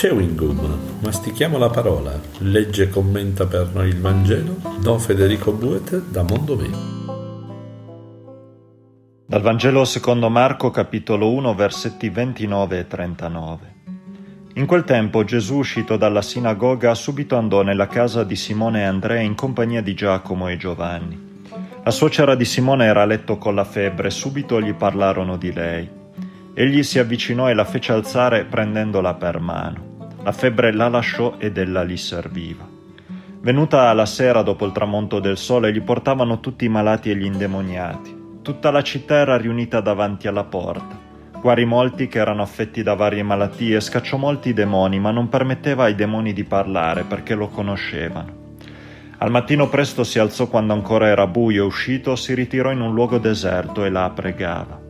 Chewing Gum, mastichiamo la parola, legge e commenta per noi il Vangelo, Don Federico Buete da Mondovì. Dal Vangelo secondo Marco capitolo 1 versetti 29 e 39. In quel tempo Gesù uscito dalla sinagoga subito andò nella casa di Simone e Andrea in compagnia di Giacomo e Giovanni. La suocera di Simone era a letto con la febbre, subito gli parlarono di lei. Egli si avvicinò e la fece alzare prendendola per mano. La febbre la lasciò ed ella li serviva. Venuta la sera dopo il tramonto del sole, gli portavano tutti i malati e gli indemoniati. Tutta la città era riunita davanti alla porta. Guarì molti che erano affetti da varie malattie, scacciò molti demoni, ma non permetteva ai demoni di parlare perché lo conoscevano. Al mattino presto si alzò quando ancora era buio, uscito, si ritirò in un luogo deserto e là pregava.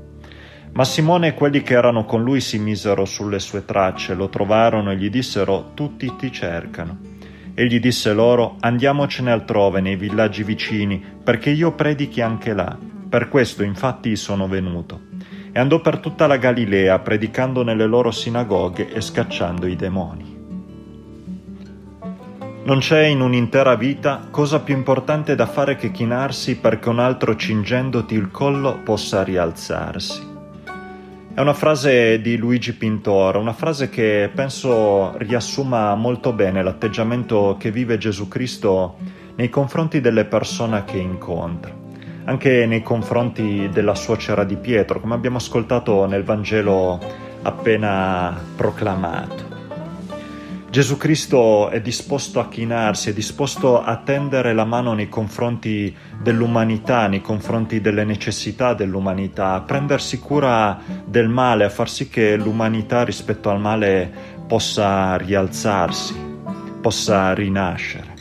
Ma Simone e quelli che erano con lui si misero sulle sue tracce, lo trovarono e gli dissero tutti ti cercano. Egli disse loro andiamocene altrove, nei villaggi vicini, perché io predichi anche là. Per questo infatti sono venuto. E andò per tutta la Galilea, predicando nelle loro sinagoghe e scacciando i demoni. Non c'è in un'intera vita cosa più importante da fare che chinarsi perché un altro cingendoti il collo possa rialzarsi. È una frase di Luigi Pintoro, una frase che penso riassuma molto bene l'atteggiamento che vive Gesù Cristo nei confronti delle persone che incontra, anche nei confronti della suocera di Pietro, come abbiamo ascoltato nel Vangelo appena proclamato. Gesù Cristo è disposto a chinarsi, è disposto a tendere la mano nei confronti dell'umanità, nei confronti delle necessità dell'umanità, a prendersi cura del male, a far sì che l'umanità rispetto al male possa rialzarsi, possa rinascere.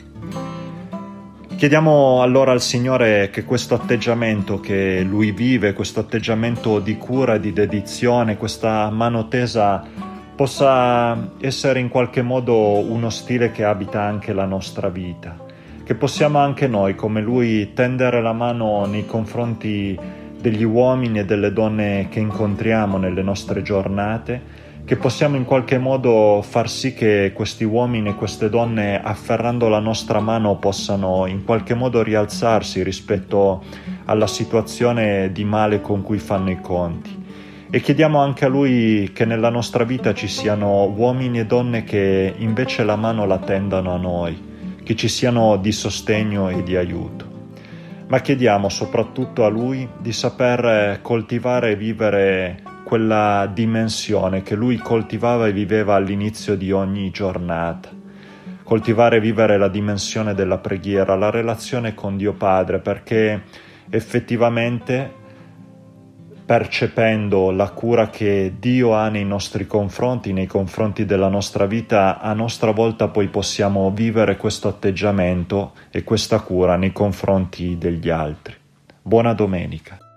Chiediamo allora al Signore che questo atteggiamento che Lui vive, questo atteggiamento di cura, di dedizione, questa mano tesa possa essere in qualche modo uno stile che abita anche la nostra vita, che possiamo anche noi, come lui, tendere la mano nei confronti degli uomini e delle donne che incontriamo nelle nostre giornate, che possiamo in qualche modo far sì che questi uomini e queste donne, afferrando la nostra mano, possano in qualche modo rialzarsi rispetto alla situazione di male con cui fanno i conti e chiediamo anche a Lui che nella nostra vita ci siano uomini e donne che invece la mano la tendano a noi, che ci siano di sostegno e di aiuto. Ma chiediamo soprattutto a Lui di saper coltivare e vivere quella dimensione che Lui coltivava e viveva all'inizio di ogni giornata. Coltivare e vivere la dimensione della preghiera, la relazione con Dio Padre, perché effettivamente percependo la cura che Dio ha nei nostri confronti, nei confronti della nostra vita, a nostra volta poi possiamo vivere questo atteggiamento e questa cura nei confronti degli altri. Buona domenica.